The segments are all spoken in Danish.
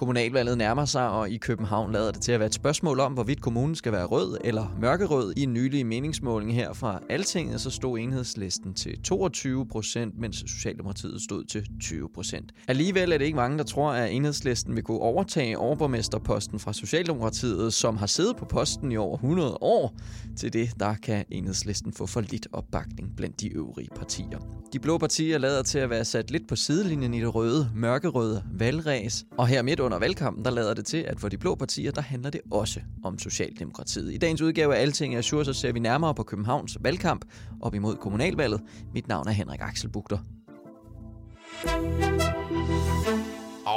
Kommunalvalget nærmer sig, og i København lader det til at være et spørgsmål om, hvorvidt kommunen skal være rød eller mørkerød. I en nylig meningsmåling her fra Altinget, så stod enhedslisten til 22 procent, mens Socialdemokratiet stod til 20 procent. Alligevel er det ikke mange, der tror, at enhedslisten vil kunne overtage overborgmesterposten fra Socialdemokratiet, som har siddet på posten i over 100 år. Til det, der kan enhedslisten få for lidt opbakning blandt de øvrige partier. De blå partier lader til at være sat lidt på sidelinjen i det røde, mørkerøde valgræs, og her midt under valgkampen, der lader det til, at for de blå partier, der handler det også om Socialdemokratiet. I dagens udgave af Alting er så ser vi nærmere på Københavns valgkamp op imod kommunalvalget. Mit navn er Henrik Axel Bugter.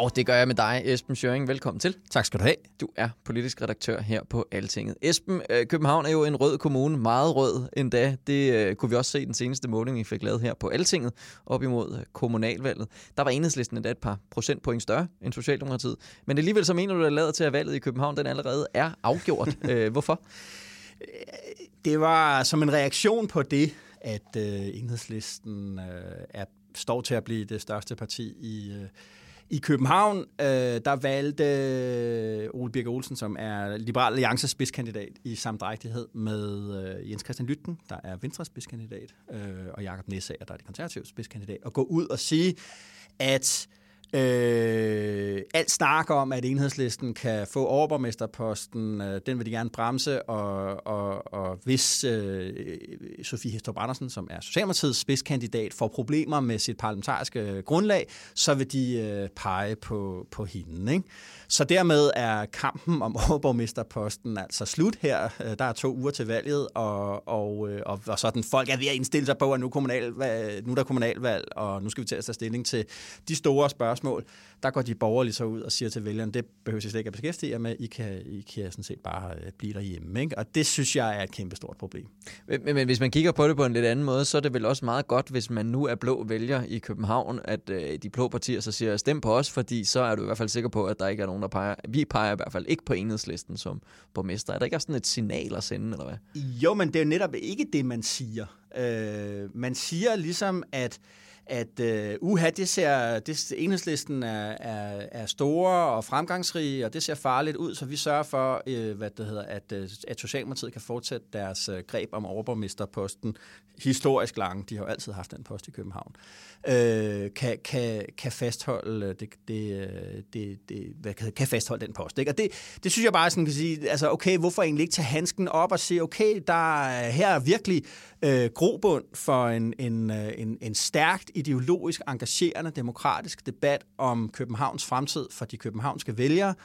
Og det gør jeg med dig, Esben Schøring. Velkommen til. Tak skal du have. Du er politisk redaktør her på Altinget. Esben, øh, København er jo en rød kommune, meget rød endda. Det øh, kunne vi også se i den seneste måling, vi fik lavet her på Altinget, op imod øh, kommunalvalget. Der var enhedslisten endda et par procentpoint større end Socialdemokratiet. Men alligevel så mener du, at lavet til, at valget i København den allerede er afgjort. Hvorfor? Det var som en reaktion på det, at enhedslisten er, står til at blive det største parti i i København, øh, der valgte øh, Ole Birke Olsen, som er Liberal Alliances spidskandidat i samdrægtighed med øh, Jens Christian Lytten, der er Venstres spidskandidat, øh, og Jakob Næsager, der er det konservative spidskandidat, og gå ud og sige, at Øh, Øh, alt snak om, at enhedslisten kan få overborgmesterposten, øh, den vil de gerne bremse, og, og, og hvis øh, Sofie Hestrup Andersen, som er Socialdemokratiets spidskandidat, får problemer med sit parlamentariske grundlag, så vil de øh, pege på, på hende. Ikke? Så dermed er kampen om overborgmesterposten altså slut her. Øh, der er to uger til valget, og, og, øh, og, og sådan folk er ved at indstille sig på, at nu, kommunalvalg, nu er der kommunalvalg, og nu skal vi til at tage stilling til de store spørgsmål. Der går de borgerlige så ud og siger til vælgerne, det behøver I slet ikke at beskæftige jer med, I kan, I kan sådan set bare øh, blive derhjemme. Ikke? Og det synes jeg er et kæmpe stort problem. Men, men, men hvis man kigger på det på en lidt anden måde, så er det vel også meget godt, hvis man nu er blå vælger i København, at øh, de blå partier så siger, stem på os, fordi så er du i hvert fald sikker på, at der ikke er nogen, der peger. Vi peger i hvert fald ikke på enhedslisten som borgmester. Er der ikke også sådan et signal at sende, eller hvad? Jo, men det er jo netop ikke det, man siger. Øh, man siger ligesom, at at uh, uha, det ser, det, enhedslisten er, er, er store og fremgangsrige, og det ser farligt ud, så vi sørger for, uh, hvad det hedder, at, uh, at Socialdemokratiet kan fortsætte deres uh, greb om overborgmesterposten historisk lang. De har jo altid haft den post i København. Uh, kan, kan, kan fastholde det, det, det, det hvad kan, kan fastholde den post. Ikke? Og det, det synes jeg bare sådan kan sige, altså okay, hvorfor egentlig ikke tage handsken op og sige, okay, der her er virkelig uh, grobund for en, en, en, en stærkt ideologisk engagerende demokratisk debat om Københavns fremtid for de københavnske vælgere.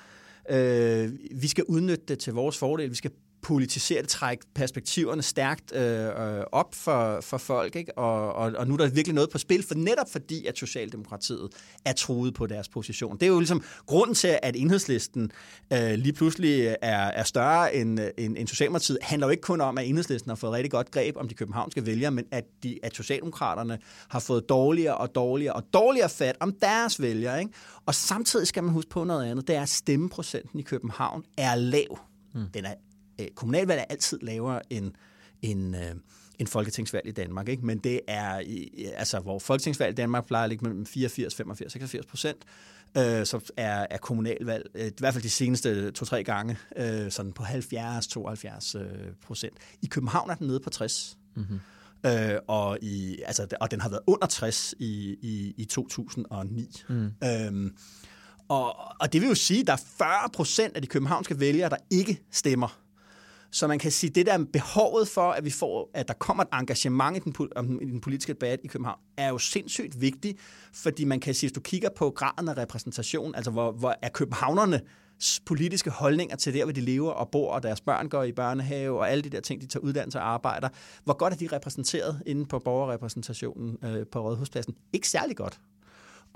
Øh, vi skal udnytte det til vores fordel. Vi skal politisere det, trække perspektiverne stærkt øh, øh, op for, for folk. Ikke? Og, og, og nu er der virkelig noget på spil, for netop fordi, at Socialdemokratiet er truet på deres position. Det er jo ligesom grunden til, at enhedslisten øh, lige pludselig er, er større end, end, end Socialdemokratiet, handler jo ikke kun om, at enhedslisten har fået rigtig godt greb om de københavnske vælgere, men at, de, at Socialdemokraterne har fået dårligere og dårligere og dårligere fat om deres vælgere. Ikke? Og samtidig skal man huske på noget andet, det er, at stemmeprocenten i København er lav. Mm. Den er øh, kommunalvalg er altid lavere end, end, øh, end folketingsvalg i Danmark. Ikke? Men det er, altså, hvor folketingsvalg i Danmark plejer at ligge mellem 84, 85, 86 procent, øh, så er, er kommunalvalg, øh, i hvert fald de seneste to-tre gange, øh, sådan på 70-72 øh, procent. I København er den nede på 60. Mm-hmm. Øh, og, i, altså, og den har været under 60 i, i, i 2009. Mm. Øhm, og, og det vil jo sige, at der er 40 procent af de københavnske vælgere, der ikke stemmer så man kan sige, at det der behovet for, at vi får, at der kommer et engagement i den, i den politiske debat i København, er jo sindssygt vigtigt, fordi man kan sige, hvis du kigger på graden af repræsentation, altså hvor, hvor er københavnerne politiske holdninger til der, hvor de lever og bor, og deres børn går i børnehave, og alle de der ting, de tager uddannelse og arbejder. Hvor godt er de repræsenteret inde på borgerrepræsentationen øh, på Rådhuspladsen? Ikke særlig godt.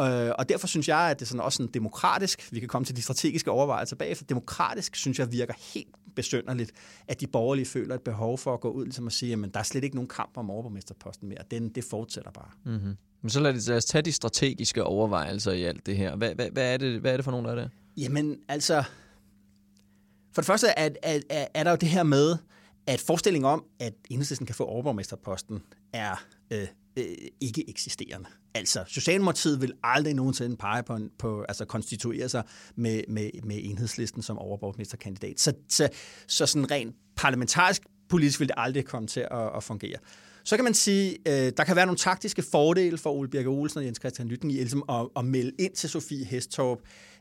Øh, og derfor synes jeg, at det er sådan også sådan demokratisk, vi kan komme til de strategiske overvejelser bagefter, demokratisk synes jeg virker helt besønderligt, at de borgerlige føler et behov for at gå ud ligesom at sige, at der er slet ikke nogen kamp om overborgmesterposten mere. Den, det fortsætter bare. Mm-hmm. Men så lad, lad os tage de strategiske overvejelser i alt det her. Hvad, hvad, hvad, er, det, hvad er det for nogle af det? Jamen, altså... For det første er, er, er, er der jo det her med, at forestillingen om, at enhedslisten kan få overborgmesterposten, er øh, øh, ikke eksisterende. Altså, Socialdemokratiet vil aldrig nogensinde pege på, på altså konstituere sig med, med, med enhedslisten som overborgmesterkandidat. Så, så, så sådan rent parlamentarisk politisk vil det aldrig komme til at, at fungere. Så kan man sige, øh, der kan være nogle taktiske fordele for Ole Birke Olsen og Jens Christian Lytten i ligesom at, at melde ind til Sofie Hestorp.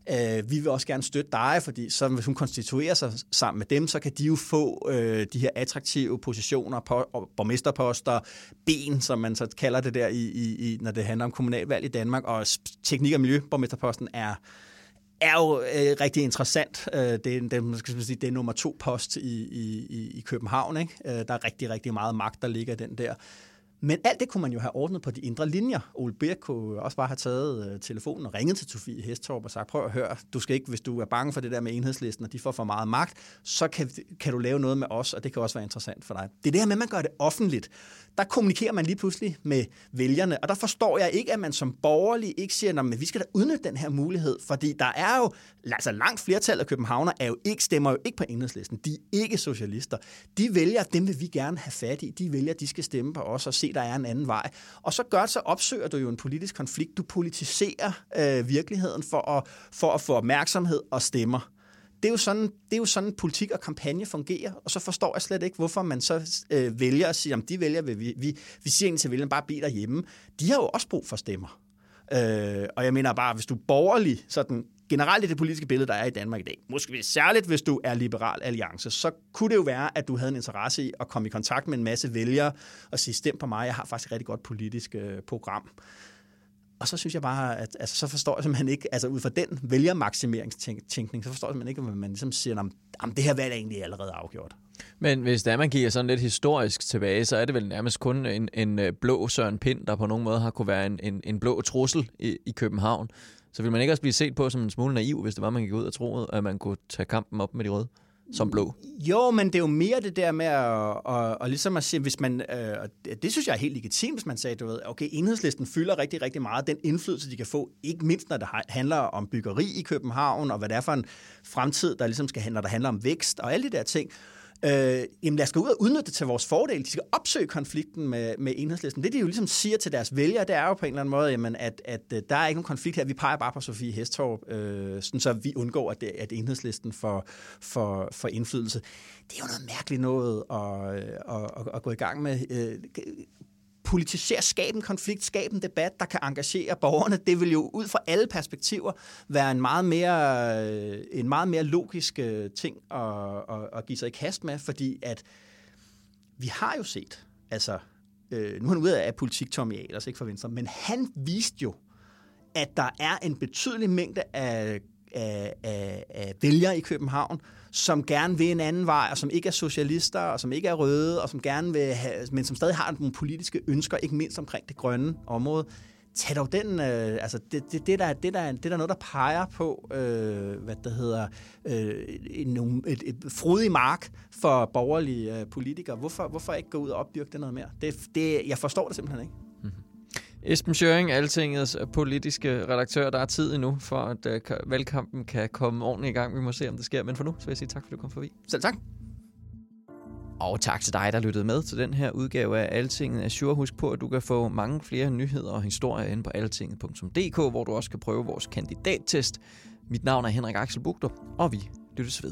Øh, vi vil også gerne støtte dig, fordi så hvis hun konstituerer sig sammen med dem, så kan de jo få øh, de her attraktive positioner, på, borgmesterposter, ben, som man så kalder det der, i, i, i, når det handler om kommunalvalg i Danmark, og teknik- og miljøborgmesterposten er er jo øh, rigtig interessant. Øh, det, er, det, skal man sige, det er nummer to post i, i, i København. Ikke? Øh, der er rigtig, rigtig meget magt, der ligger i den der. Men alt det kunne man jo have ordnet på de indre linjer. Ole Birk kunne også bare have taget øh, telefonen og ringet til Sofie Hestorp og sagt, prøv at høre, du skal ikke, hvis du er bange for det der med enhedslisten, og de får for meget magt, så kan, kan du lave noget med os, og det kan også være interessant for dig. Det er det her med, at man gør det offentligt. Der kommunikerer man lige pludselig med vælgerne, og der forstår jeg ikke, at man som borgerlig ikke siger, at vi skal da udnytte den her mulighed, fordi der er jo, altså langt flertal af københavner er jo ikke, stemmer jo ikke på enhedslisten. De er ikke socialister. De vælger, dem vil vi gerne have fat i. De vælger, de skal stemme på os og se der er en anden vej. Og så gør så opsøger du jo en politisk konflikt. Du politiserer øh, virkeligheden for at, for at få opmærksomhed og stemmer. Det er, jo sådan, det er jo sådan, politik og kampagne fungerer, og så forstår jeg slet ikke, hvorfor man så øh, vælger at sige, om de vælger, vi, vi, vi siger egentlig til vælgerne, bare bliv derhjemme. De har jo også brug for stemmer. Øh, og jeg mener bare, hvis du er borgerlig, sådan generelt i det politiske billede, der er i Danmark i dag, måske særligt hvis du er liberal alliance, så kunne det jo være, at du havde en interesse i at komme i kontakt med en masse vælgere og sige, stem på mig, jeg har faktisk et rigtig godt politisk øh, program. Og så synes jeg bare, at altså, så forstår jeg simpelthen ikke, altså ud fra den vælgermaksimeringstænkning, så forstår jeg simpelthen ikke, at man ligesom siger, at det her valg er egentlig allerede afgjort. Men hvis der man kigger sådan lidt historisk tilbage, så er det vel nærmest kun en, en øh, blå Søren Pind, der på nogen måde har kunne være en, en, en blå trussel i, i København. Så vil man ikke også blive set på som en smule naiv, hvis det var, man gik ud og troede, at man kunne tage kampen op med de røde? som blå. Jo, men det er jo mere det der med at, at, at ligesom at sige, hvis man, øh, det synes jeg er helt legitimt, hvis man sagde, du ved, okay, enhedslisten fylder rigtig, rigtig meget den indflydelse, de kan få, ikke mindst når det handler om byggeri i København, og hvad det er for en fremtid, der ligesom skal, handle, der handler om vækst og alle de der ting. Øh, jamen lad os gå ud og udnytte det til vores fordel. De skal opsøge konflikten med, med enhedslisten. Det de jo ligesom siger til deres vælgere, det er jo på en eller anden måde, jamen, at, at, øh, der er ikke nogen konflikt her. Vi peger bare på Sofie Hestorp, øh, sådan så vi undgår, at, det, at enhedslisten får, får, får indflydelse. Det er jo noget mærkeligt noget at, øh, at, at, at gå i gang med. Øh, politisere, skabe en konflikt, skabe en debat, der kan engagere borgerne. Det vil jo ud fra alle perspektiver være en meget mere, øh, en meget mere logisk øh, ting at, at, at give sig i kast med, fordi at vi har jo set, altså, øh, nu er han ude af politik, Tommy Ahlers, ikke for Venstre, men han viste jo, at der er en betydelig mængde af, af, af vælgere i København, som gerne vil en anden vej, og som ikke er socialister, og som ikke er røde, og som gerne vil have, men som stadig har nogle politiske ønsker, ikke mindst omkring det grønne område. Tag dog den, øh, altså det, det, det, der, det, der, det der er noget, der peger på, øh, hvad det hedder, øh, en, et, et frodig mark for borgerlige øh, politikere. Hvorfor, hvorfor ikke gå ud og opdyrke det noget mere? Det, det, jeg forstår det simpelthen ikke. Esben Schøring, Altingets politiske redaktør. Der er tid endnu for, at uh, valgkampen kan komme ordentligt i gang. Vi må se, om det sker. Men for nu, så vil jeg sige tak, for at du kom forbi. Selv tak. Og tak til dig, der lyttede med til den her udgave af Altinget. Azure, husk på, at du kan få mange flere nyheder og historier inde på altinget.dk, hvor du også kan prøve vores kandidattest. Mit navn er Henrik Axel Bugter, og vi lyttes ved.